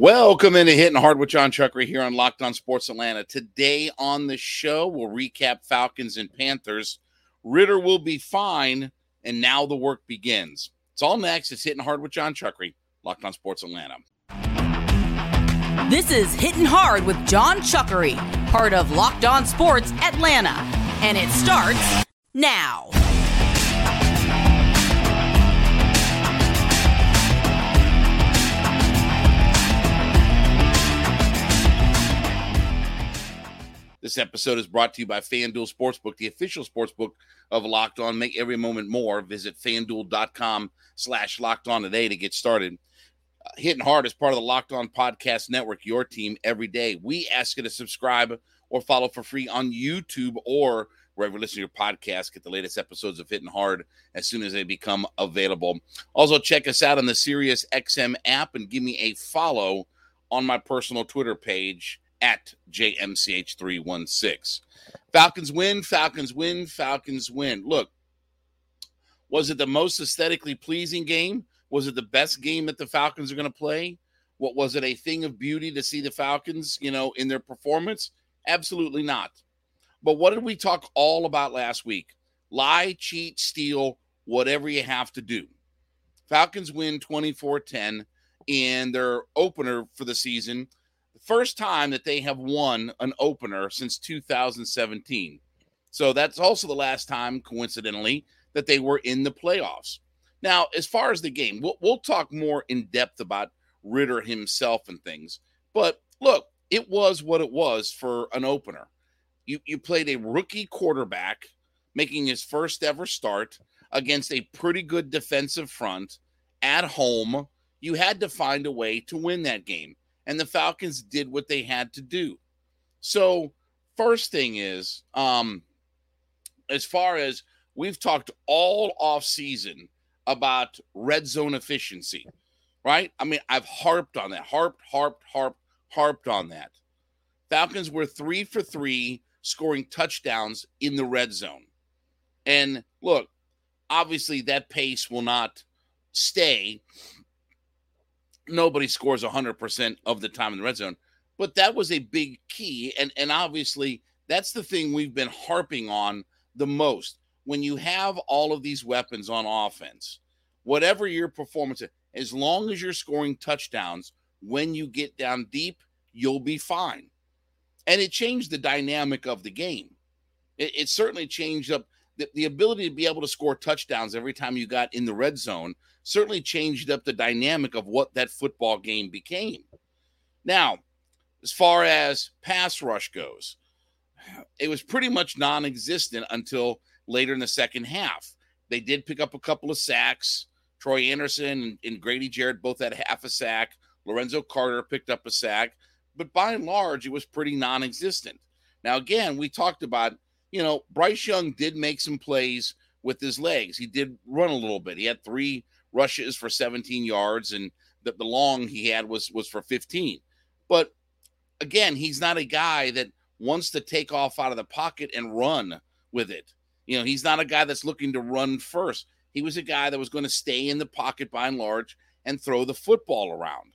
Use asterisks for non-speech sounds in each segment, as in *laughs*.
Welcome into Hitting Hard with Jon Chuckery here on Locked On Sports Atlanta. Today on the show, we'll recap Falcons and Panthers. Ridder will be fine, and now the work begins. It's all next. It's Hitting Hard with Jon Chuckery, Locked On Sports Atlanta. This is Hitting Hard with Jon Chuckery, part of Locked On Sports Atlanta, and it starts now. This episode is brought to you by FanDuel Sportsbook, the official sportsbook of Locked On. Make every moment more. Visit fanduel.com slash locked on today to get started. Uh, hitting hard is part of the Locked On Podcast Network, your team every day. We ask you to subscribe or follow for free on YouTube or wherever you listen to your podcast. Get the latest episodes of Hitting Hard as soon as they become available. Also, check us out on the Sirius XM app and give me a follow on my personal Twitter page at JMCH316. Falcons win, Falcons win, Falcons win. Look, was it the most aesthetically pleasing game? Was it the best game that the Falcons are going to play? What was it a thing of beauty to see the Falcons, you know, in their performance? Absolutely not. But what did we talk all about last week? Lie, cheat, steal, whatever you have to do. Falcons win 24 10 in their opener for the season first time that they have won an opener since 2017. So that's also the last time, coincidentally, that they were in the playoffs. Now, as far as the game, we'll, we'll talk more in depth about Ridder himself and things. But look, it was what it was for an opener. You, you played a rookie quarterback making his first ever start against a pretty good defensive front at home. You had to find a way to win that game and the Falcons did what they had to do. So, first thing is, um, as far as we've talked all off season about red zone efficiency, right? I mean, I've harped on that, harped, harped, harped, harped on that. Falcons were three for three scoring touchdowns in the red zone. And look, obviously that pace will not stay nobody scores 100% of the time in the red zone. But that was a big key. And, and obviously, that's the thing we've been harping on the most. When you have all of these weapons on offense, whatever your performance as long as you're scoring touchdowns, when you get down deep, you'll be fine. And it changed the dynamic of the game. It, it certainly changed up the, the ability to be able to score touchdowns every time you got in the red zone certainly changed up the dynamic of what that football game became. Now, as far as pass rush goes, it was pretty much non existent until later in the second half. They did pick up a couple of sacks. Troy Andersen and, and Grady Jarrett both had half a sack. Lorenzo Carter picked up a sack. But by and large, it was pretty non existent. Now, again, we talked about, you know, Bryce Young did make some plays with his legs. He did run a little bit. He had three rushes for 17 yards, and the, the long he had was was for 15. But again, he's not a guy that wants to take off out of the pocket and run with it. You know, he's not a guy that's looking to run first. He was a guy that was going to stay in the pocket by and large and throw the football around.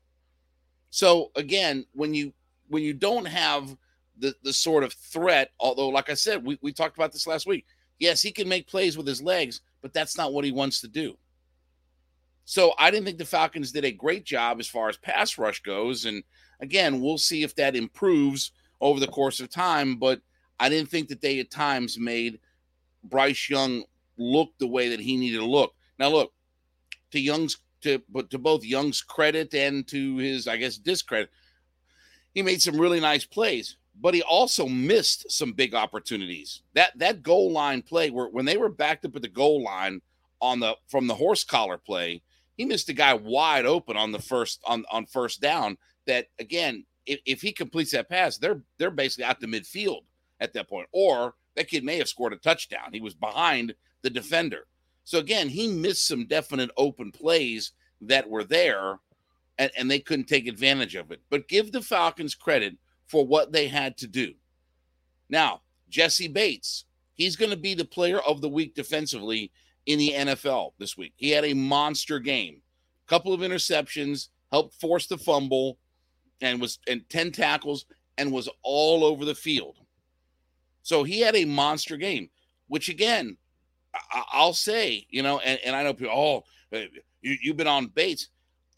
So again, when you when you don't have the the sort of threat, although like I said, we, we talked about this last week. Yes, he can make plays with his legs, but that's not what he wants to do. So I didn't think the Falcons did a great job as far as pass rush goes. And again, we'll see if that improves over the course of time. But I didn't think that they at times made Bryce Young look the way that he needed to look. Now, look to Young's to but to both Young's credit and to his, I guess, discredit, he made some really nice plays, but he also missed some big opportunities. That that goal line play where when they were backed up at the goal line on the from the horse collar play, he missed a guy wide open on the first on on first down. That again, if, if he completes that pass, they're they're basically out the midfield at that point. Or that kid may have scored a touchdown. He was behind the defender. So again, he missed some definite open plays that were there, and, and they couldn't take advantage of it. But give the Falcons credit for what they had to do. Now, Jessie Bates, he's going to be the player of the week defensively in the NFL this week. He had a monster game, a couple of interceptions, helped force the fumble. and was and 10 tackles and was all over the field. So he had a monster game, which again, I, will say, you know, and, and I know people, oh, uh, you, you've been on Bates.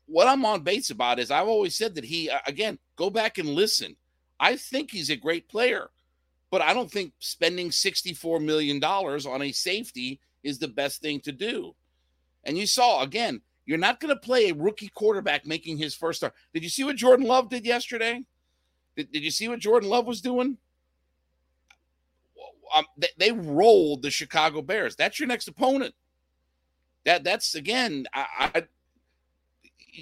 What I'm on Bates about is I've always said that he, again, go back and listen. I think he's a great player, but I don't think spending $64 million on a safety is the best thing to do. And you saw, again, you're not going to play a rookie quarterback making his first start. Did you see what Jordan Love did yesterday? Did, did you see what Jordan Love was doing? Um, they, they, rolled the Chicago Bears. That's your next opponent. That that's again, I, I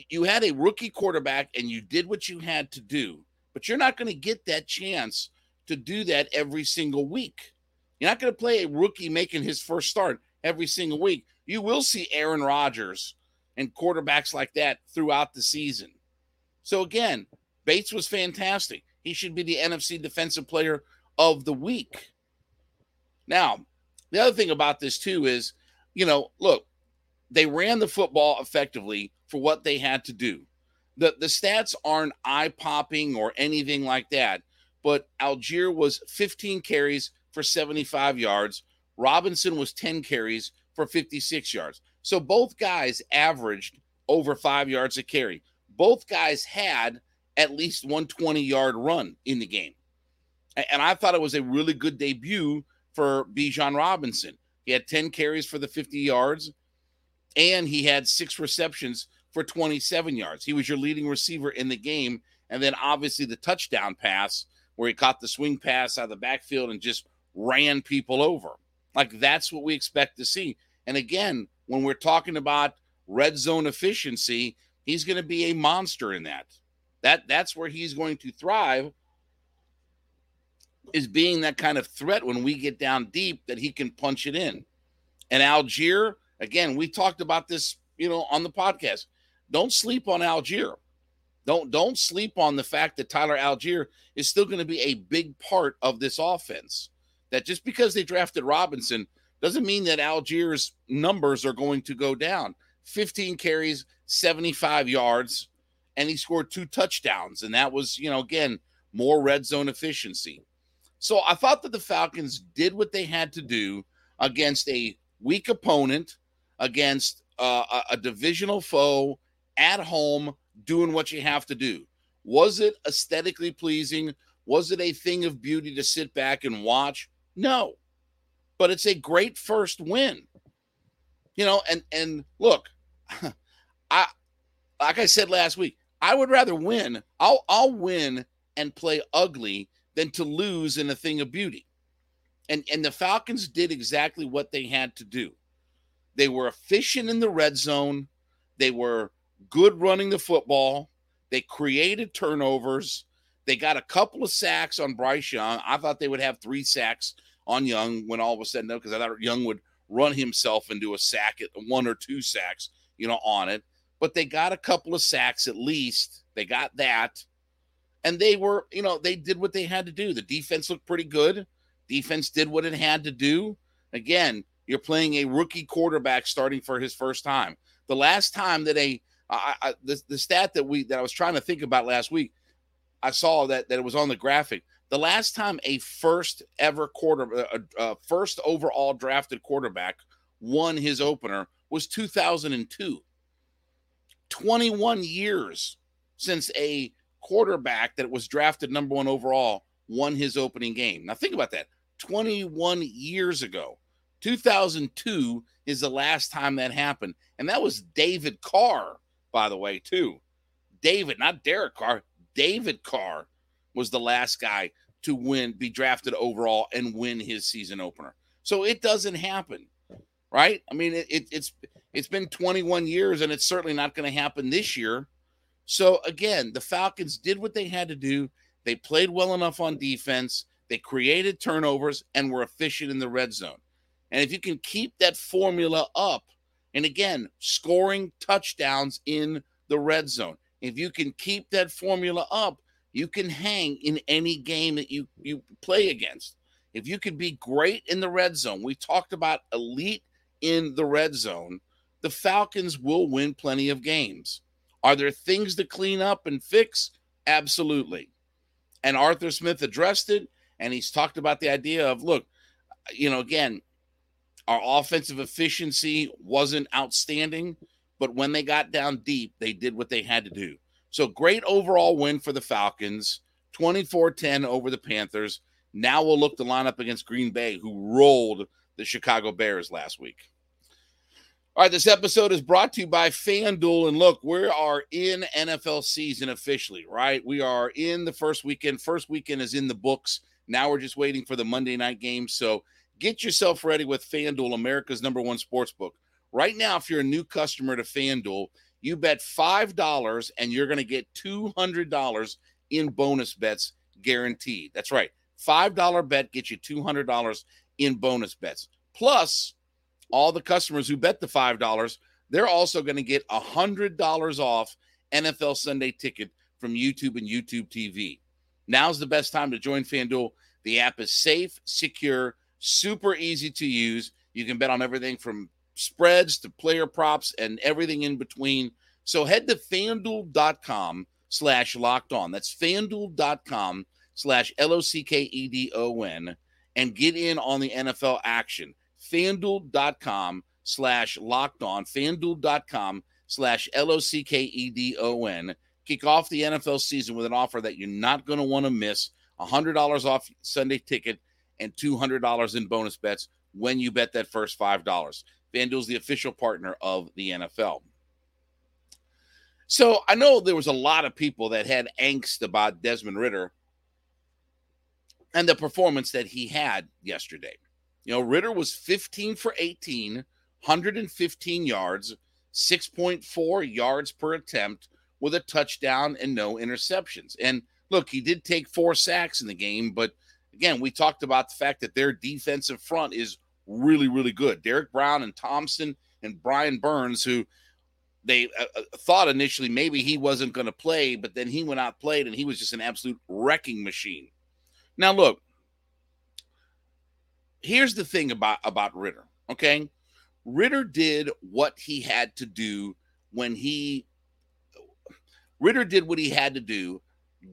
you had a rookie quarterback and you did what you had to do, but you're not going to get that chance to do that every single week. You're not going to play a rookie making his first start every single week. You will see Aaron Rodgers and quarterbacks like that throughout the season. So again, Bates was fantastic. He should be the NFC Defensive Player of the Week. Now, the other thing about this too is, you know, look, they ran the football effectively for what they had to do. The the stats aren't eye popping or anything like that, but Allgeier was 15 carries for 75 yards. Robinson was 10 carries for 56 yards. So both guys averaged over five yards a carry. Both guys had at least one 20 yard run in the game. And I thought it was a really good debut for Bijan Robinson. He had 10 carries for the 50 yards, and he had six receptions for 27 yards. He was your leading receiver in the game. And then obviously the touchdown pass where he caught the swing pass out of the backfield and just ran people over. Like that's what we expect to see. And again, when we're talking about red zone efficiency, he's going to be a monster in that. That that's where he's going to thrive is being that kind of threat when we get down deep that he can punch it in. And Allgeier, again, we talked about this, you know, on the podcast. Don't sleep on Allgeier. Don't don't sleep on the fact that Tyler Allgeier is still going to be a big part of this offense. That just because they drafted Robinson doesn't mean that Allgeier's numbers are going to go down. 15 carries, 75 yards, and he scored two touchdowns. And that was, you know, again, more red zone efficiency. So I thought that the Falcons did what they had to do against a weak opponent, against uh, a, a divisional foe at home, doing what you have to do. Was it aesthetically pleasing? Was it a thing of beauty to sit back and watch? No but it's a great first win. You know, and and look, *laughs* I like I said last week, I would rather win. I'll I'll win and play ugly than to lose in a thing of beauty. And and the Falcons did exactly what they had to do. They were efficient in the red zone. They were good running the football. They created turnovers. They got a couple of sacks on Bryce Young. I thought they would have three sacks on Young when all was said and done because I thought Young would run himself into a sack at one or two sacks, you know, on it. But they got a couple of sacks at least. They got that. And they were, you know, they did what they had to do. The defense looked pretty good. Defense did what it had to do. Again, you're playing a rookie quarterback starting for his first time. The last time that a I, I, the, the stat that we that I was trying to think about last week, I saw that that it was on the graphic. The last time a first ever quarter, a, uh, a uh, uh, first overall drafted quarterback won his opener was 2002. 21 years since a quarterback that was drafted number one overall won his opening game. Now, think about that 21 years ago. 2002 is the last time that happened. And that was David Carr, by the way, too. David, not Derek Carr, David Carr was the last guy to win, be drafted overall, and win his season opener. So it doesn't happen, right? I mean, it, it, it's it's been 21 years, and it's certainly not going to happen this year. So again, the Falcons did what they had to do. They played well enough on defense. They created turnovers and were efficient in the red zone. And if you can keep that formula up, and again, scoring touchdowns in the red zone, if you can keep that formula up, you can hang in any game that you you play against. If you could be great in the red zone, we talked about elite in the red zone, the Falcons will win plenty of games. Are there things to clean up and fix? Absolutely. And Arthur Smith addressed it, and he's talked about the idea of look, you know, again, our offensive efficiency wasn't outstanding, but when they got down deep, they did what they had to do. So great overall win for the Falcons, 24 10 over the Panthers. Now we'll look to line up against Green Bay, who rolled the Chicago Bears last week. All right, this episode is brought to you by FanDuel. And look, we are in NFL season officially, right? We are in the first weekend. First weekend is in the books. Now we're just waiting for the Monday night game. So get yourself ready with FanDuel, America's number one sports book. Right now, if you're a new customer to FanDuel, you bet $5 and you're going to get $200 in bonus bets guaranteed. That's right. $5 bet gets you $200 in bonus bets. Plus, all the customers who bet the $5, they're also going to get $100 off NFL Sunday ticket from YouTube and YouTube TV. Now's the best time to join FanDuel. The app is safe, secure, super easy to use. You can bet on everything from spreads to player props and everything in between. So head to fanduel.com slash locked on. That's fanduel.com slash L O C K E D O N and get in on the NFL action. FanDuel.com slash locked on. FanDuel.com slash L O C K E D O N. Kick off the NFL season with an offer that you're not going to want to miss $100 off Sunday ticket and $200 in bonus bets when you bet that first $5. FanDuel is the official partner of the NFL. So I know there was a lot of people that had angst about Desmond Ridder and the performance that he had yesterday. You know, Ridder was 15 for 18, 115 yards, 6.4 yards per attempt with a touchdown and no interceptions. And look, he did take four sacks in the game, but again, we talked about the fact that their defensive front is really, really good. Derrick Brown and Thompson and Brian Burns, who they uh, uh thought initially maybe he wasn't going to play, but then he went out played and he was just an absolute wrecking machine. Now, look, here's the thing about about Ridder. Okay, Ridder did what he had to do when he Ridder did what he had to do,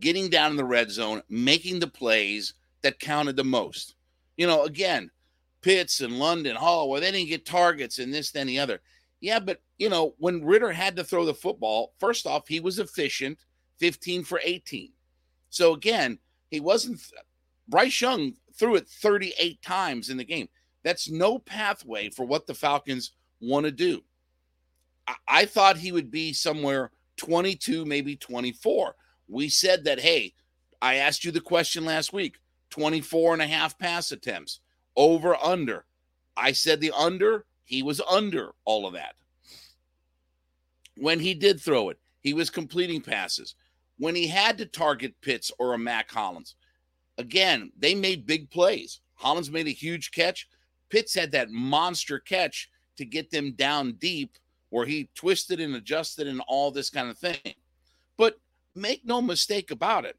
getting down in the red zone, making the plays that counted the most. You know, again, Pitts and London Hall, where they didn't get targets and this, then the other. Yeah, but you know, when Ridder had to throw the football, first off, he was efficient, 15 for 18. So again, he wasn't Bryce Young threw it 38 times in the game. That's no pathway for what the Falcons want to do. I, I thought he would be somewhere 22, maybe 24. We said that, hey, I asked you the question last week 24 and a half pass attempts, over, under. I said the under, he was under all of that. When he did throw it, he was completing passes. When he had to target Pitts or a Mack Hollins, again, they made big plays. Hollins made a huge catch. Pitts had that monster catch to get them down deep where he twisted and adjusted and all this kind of thing. But make no mistake about it,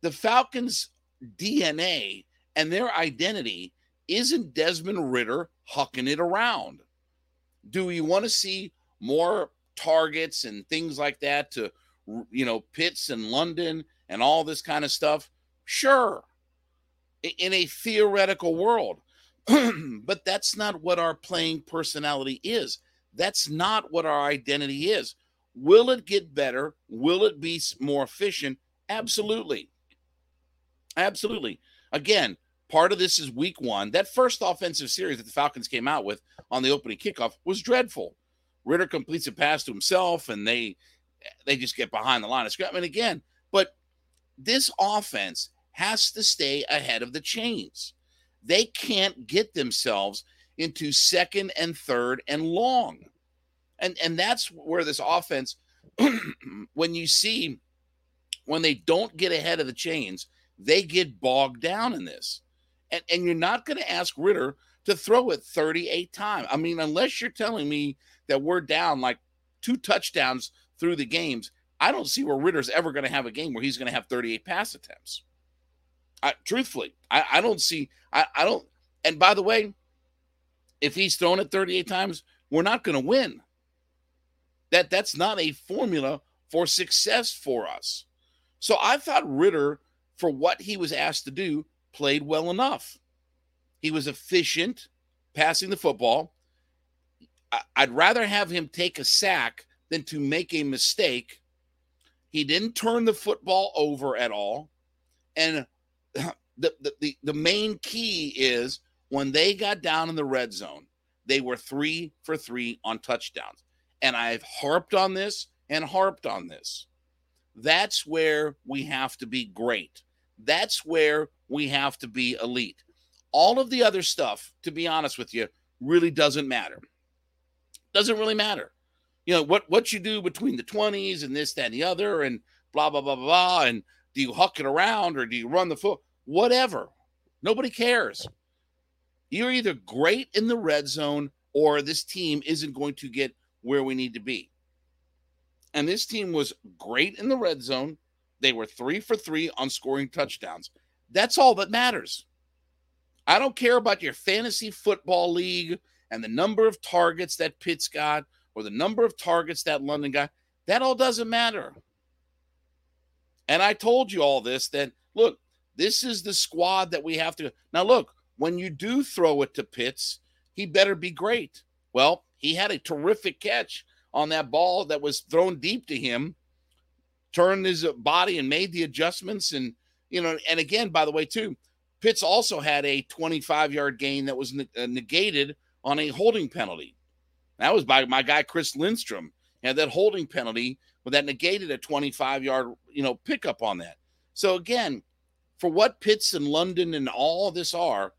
the Falcons' DNA and their identity isn't Desmond Ridder hucking it around. Do we want to see more targets and things like that to, you know, Pitts and London and all this kind of stuff? Sure, in a theoretical world. *clears throat* but that's not what our playing personality is. That's not what our identity is. Will it get better? Will it be more efficient? Absolutely. Absolutely. Again, part of this is week one. That first offensive series that the Falcons came out with on the opening kickoff was dreadful. Ridder completes a pass to himself and they they just get behind the line of scrimmage. And again, but this offense has to stay ahead of the chains. They can't get themselves into second and third and long. And and that's where this offense *clears throat* when you see when they don't get ahead of the chains, they get bogged down in this. And and you're not going to ask Ridder to throw it 38 times. I mean, unless you're telling me that we're down like two touchdowns through the games, I don't see where Ridder's ever going to have a game where he's going to have 38 pass attempts. I, truthfully, I, I don't see. I, I don't. And by the way, if he's thrown it 38 times, we're not going to win. That that's not a formula for success for us. So I thought Ridder, for what he was asked to do, played well enough. He was efficient passing the football. I'd rather have him take a sack than to make a mistake. He didn't turn the football over at all. And the, the, the, the main key is when they got down in the red zone, they were three for three on touchdowns. And I've harped on this and harped on this. That's where we have to be great. That's where we have to be elite. All of the other stuff, to be honest with you, really doesn't matter. Doesn't really matter. You know, what what you do between the 20s and this, that, and the other, and blah, blah, blah, blah, blah. And do you huck it around or do you run the foot? Whatever. Nobody cares. You're either great in the red zone or this team isn't going to get where we need to be. And this team was great in the red zone. They were three for three on scoring touchdowns. That's all that matters. I don't care about your fantasy football league and the number of targets that Pitts got or the number of targets that London got. That all doesn't matter. And I told you all this that look, this is the squad that we have to. Now, look, when you do throw it to Pitts, he better be great. Well, he had a terrific catch on that ball that was thrown deep to him, turned his body and made the adjustments. And, you know, and again, by the way, too, Pitts also had a 25 yard gain that was uh, negated on a holding penalty. That was by my guy, Chris Lindstrom. Had that holding penalty, that negated a 25 yard, you know, pickup on that. So again, for what Pitts and London and all this are,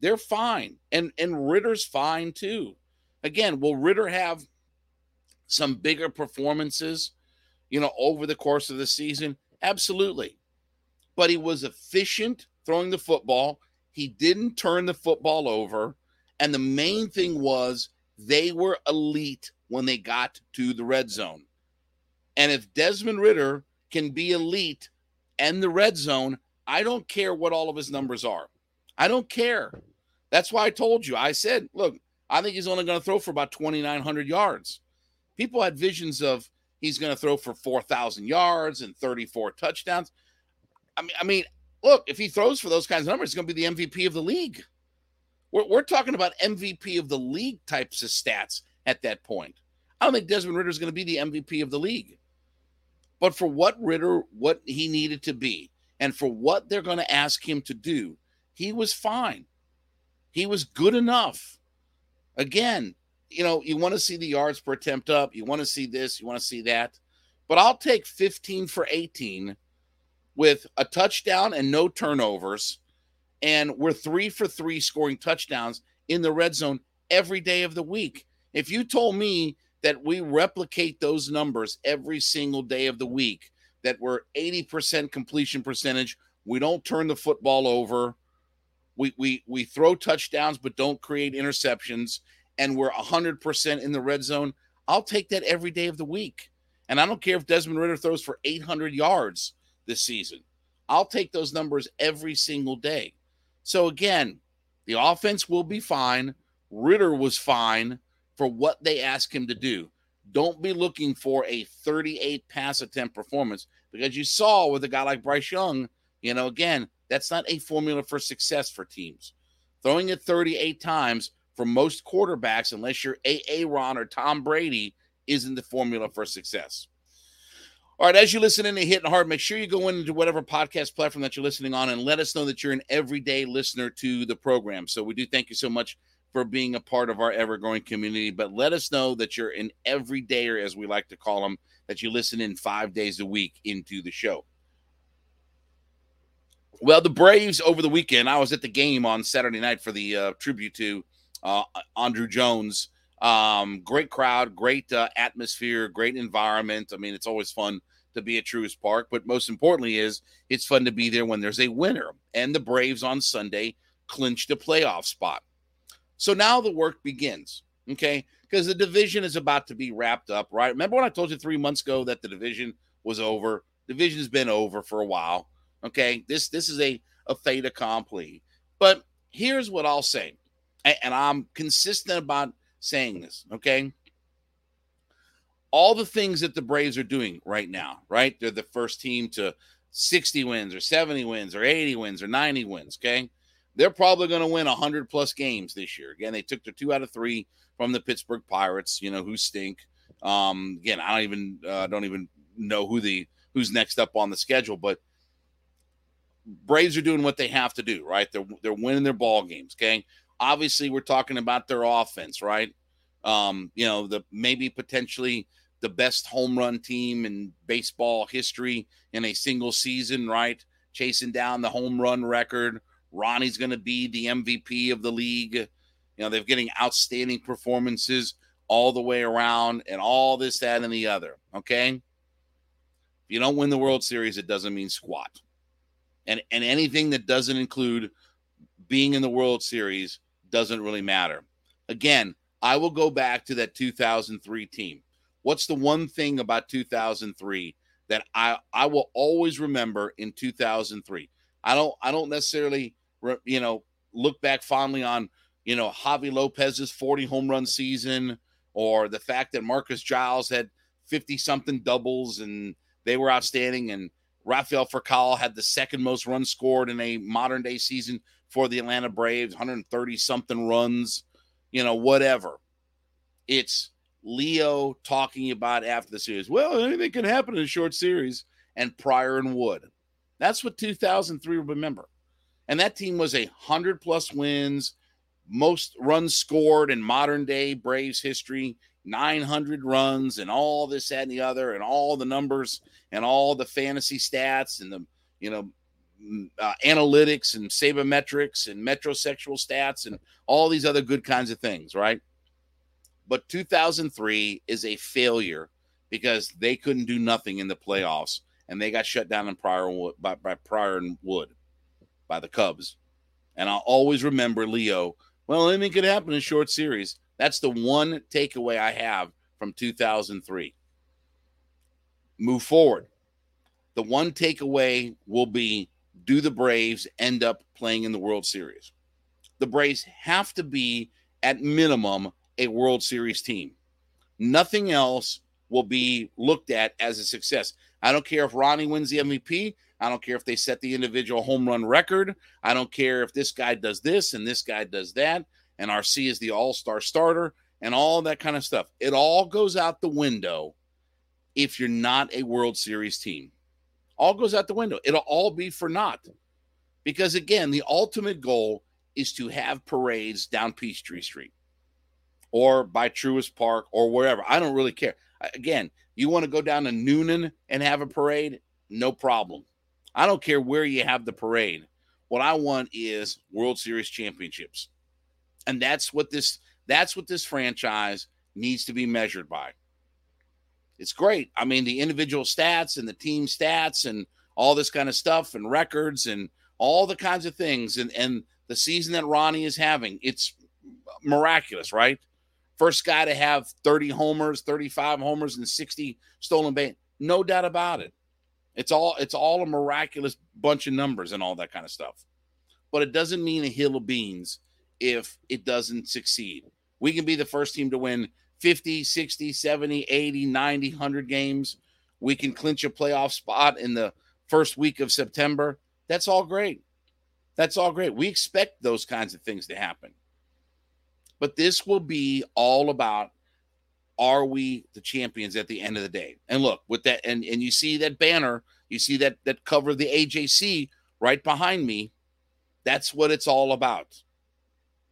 they're fine. And and Ridder's fine too. Again, will Ridder have some bigger performances, you know, over the course of the season? Absolutely. But he was efficient throwing the football. He didn't turn the football over. And the main thing was they were elite when they got to the red zone. And if Desmond Ridder can be elite and the red zone, I don't care what all of his numbers are. I don't care. That's why I told you. I said, look, I think he's only going to throw for about 2,900 yards. People had visions of he's going to throw for 4,000 yards and 34 touchdowns. I mean, I mean, look, if he throws for those kinds of numbers, he's going to be the MVP of the league. We're, we're talking about MVP of the league types of stats at that point. I don't think Desmond Ridder is going to be the MVP of the league. But for what Ridder, what he needed to be, and for what they're going to ask him to do, he was fine. He was good enough. Again, you know, you want to see the yards per attempt up. You want to see this. You want to see that. But I'll take 15 for 18 with a touchdown and no turnovers. And we're three for three scoring touchdowns in the red zone every day of the week. If you told me that we replicate those numbers every single day of the week, that we're 80% completion percentage, we don't turn the football over, we we we throw touchdowns but don't create interceptions, and we're 100% in the red zone, I'll take that every day of the week. And I don't care if Desmond Ridder throws for 800 yards this season. I'll take those numbers every single day. So again, the offense will be fine. Ridder was fine for what they ask him to do. Don't be looking for a 38 pass attempt performance because you saw with a guy like Bryce Young, you know, again, that's not a formula for success for teams. Throwing it 38 times for most quarterbacks, unless you're A. Ron or Tom Brady, isn't the formula for success. All right, as you listen in to Hitting Hard, make sure you go into whatever podcast platform that you're listening on and let us know that you're an everyday listener to the program. So we do thank you so much for being a part of our ever growing community. But let us know that you're an everydayer, as we like to call them, that you listen in five days a week into the show. Well, the Braves over the weekend, I was at the game on Saturday night for the uh, tribute to uh, Andruw Jones. Um, great crowd, great uh, atmosphere, great environment. I mean, it's always fun to be at Truist Park, but most importantly is it's fun to be there when there's a winner. And the Braves on Sunday clinched a playoff spot. So now the work begins, okay? Because the division is about to be wrapped up, right? Remember when I told you three months ago that the division was over? Division has been over for a while. Okay, this this is a a fait accompli. But here's what I'll say, and I'm consistent about saying this. Okay, all the things that the Braves are doing right now, right? They're the first team to 60 wins or 70 wins or 80 wins or 90 wins. Okay. They're probably going to win 100 plus games this year. Again, they took their two out of three from the Pittsburgh Pirates, you know, who stink. Um, again, I don't even uh, don't even know who the who's next up on the schedule, but Braves are doing what they have to do, right? They're they're winning their ball games. Okay, obviously we're talking about their offense, right? Um, you know, the maybe potentially the best home run team in baseball history in a single season, right? Chasing down the home run record. Ronnie's going to be the MVP of the league. You know, they're getting outstanding performances all the way around and all this, that, and the other. Okay. If you don't win the World Series, it doesn't mean squat. And and anything that doesn't include being in the World Series doesn't really matter. Again, I will go back to that 2003 team. What's the one thing about 2003 that I I will always remember in 2003? I don't I don't necessarily you know look back fondly on you know Javy Lopez's 40 home run season or the fact that Marcus Giles had 50 something doubles and they were outstanding and Rafael Furcal had the second most runs scored in a modern day season for the Atlanta Braves, 130 something runs, you know, whatever. It's Leo talking about after the series. Well, anything can happen in a short series, and Prior and Wood. That's what 2003 will remember. And that team was a hundred plus wins, most runs scored in modern day Braves history, 900 runs, and all this, that, and the other, and all the numbers and all the fantasy stats and the, you know, uh, analytics and sabermetrics and metrosexual stats and all these other good kinds of things, right? But 2003 is a failure because they couldn't do nothing in the playoffs and they got shut down in prior by, by prior and Wood by the Cubs. And I'll always remember Leo. Well, anything could happen in short series. That's the one takeaway I have from 2003. Move forward. The one takeaway will be do the Braves end up playing in the World Series? The Braves have to be, at minimum, a World Series team. Nothing else will be looked at as a success. I don't care if Ronnie wins the MVP. I don't care if they set the individual home run record. I don't care if this guy does this and this guy does that. And RC is the all star starter and all that kind of stuff. It all goes out the window if you're not a World Series team. All goes out the window. It'll all be for naught. Because again, the ultimate goal is to have parades down Peachtree Street or by Truist Park or wherever. I don't really care. Again, you want to go down to Newnan and have a parade? No problem. I don't care where you have the parade. What I want is World Series championships. And that's what this that's what this franchise needs to be measured by. It's great. I mean, the individual stats and the team stats and all this kind of stuff and records and all the kinds of things and and the season that Ronnie is having, it's miraculous, right? First guy to have 30 homers, 35 homers, and 60 stolen base. No doubt about it. It's all it's all a miraculous bunch of numbers and all that kind of stuff. But it doesn't mean a hill of beans if it doesn't succeed. We can be the first team to win 50, 60, 70, 80, 90, 100 games. We can clinch a playoff spot in the first week of September. That's all great. That's all great. We expect those kinds of things to happen. But this will be all about are we the champions at the end of the day? And look, with that, and, and you see that banner, you see that that cover of the AJC right behind me. That's what it's all about.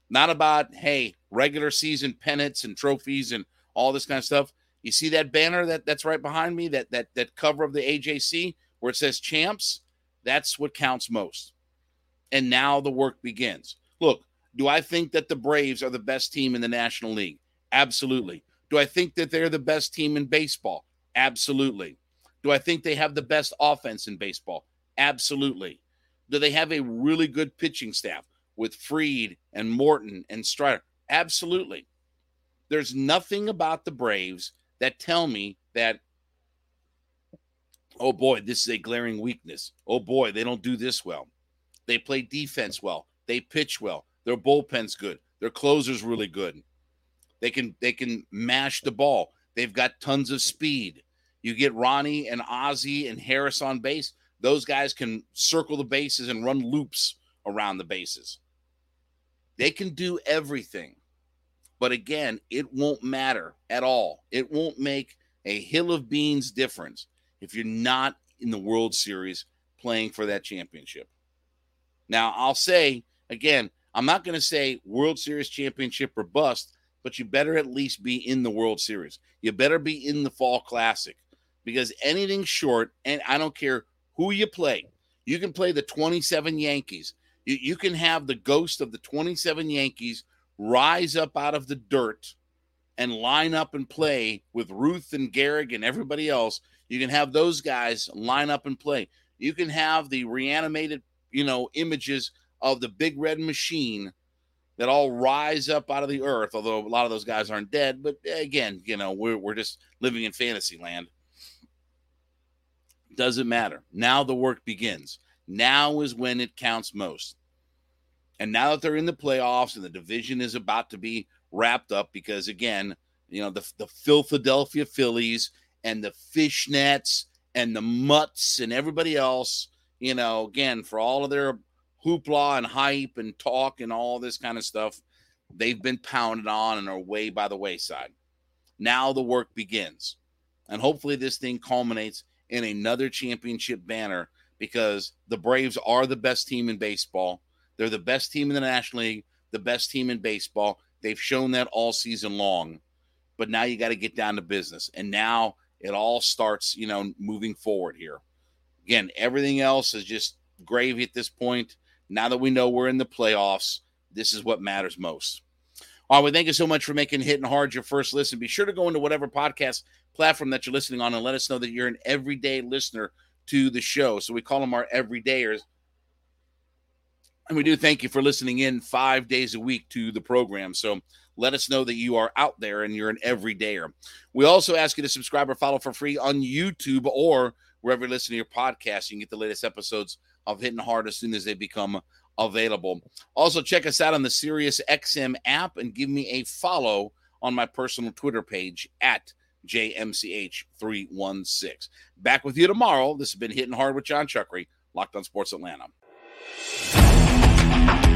Not about, hey, regular season pennants and trophies and all this kind of stuff. You see that banner that that's right behind me, that that that cover of the AJC where it says champs? That's what counts most. And now the work begins. Look, do I think that the Braves are the best team in the National League? Absolutely. Do I think that they're the best team in baseball? Absolutely. Do I think they have the best offense in baseball? Absolutely. Do they have a really good pitching staff with Fried and Morton and Strider? Absolutely. There's nothing about the Braves that tell me that, oh boy, this is a glaring weakness. Oh boy, they don't do this well. They play defense well. They pitch well. Their bullpen's good. Their closer's really good. They can they can mash the ball. They've got tons of speed. You get Ronnie and Ozzie and Harris on base. those guys can circle the bases and run loops around the bases. They can do everything. But again, it won't matter at all. It won't make a hill of beans difference if you're not in the World Series playing for that championship. Now, I'll say again, I'm not going to say World Series championship or bust, but you better at least be in the World Series. You better be in the Fall Classic because anything short, and I don't care who you play, you can play the 27 Yankees. You, you can have the ghost of the 27 Yankees rise up out of the dirt and line up and play with Ruth and Gehrig and everybody else. You can have those guys line up and play. You can have the reanimated, you know, images of the big red machine that all rise up out of the earth, although a lot of those guys aren't dead. But eh, again, you know, we're, we're just living in fantasy land. Doesn't matter. Now the work begins. Now is when it counts most. And now that they're in the playoffs and the division is about to be wrapped up, because again, you know, the, the Philadelphia Phillies and the Fishnets and the Mutts and everybody else, you know, again, for all of their hoopla and hype and talk and all this kind of stuff, they've been pounded on and are way by the wayside. Now the work begins. And hopefully this thing culminates in another championship banner because the Braves are the best team in baseball. They're the best team in the National League, the best team in baseball. They've shown that all season long. But now you got to get down to business. And now it all starts, you know, moving forward here. Again, everything else is just gravy at this point. Now that we know we're in the playoffs, this is what matters most. All right, well, thank you so much for making Hitting Hard your first listen. Be sure to go into whatever podcast platform that you're listening on and let us know that you're an everyday listener to the show. So we call them our everydayers. And we do thank you for listening in five days a week to the program. So let us know that you are out there and you're an everydayer. We also ask you to subscribe or follow for free on YouTube or wherever you listen to your podcast. You can get the latest episodes of Hitting Hard as soon as they become available. Also, check us out on the Sirius XM app and give me a follow on my personal Twitter page at JMCH316. Back with you tomorrow. This has been Hitting Hard with Jon Chuckery, Locked on Sports Atlanta. Bye.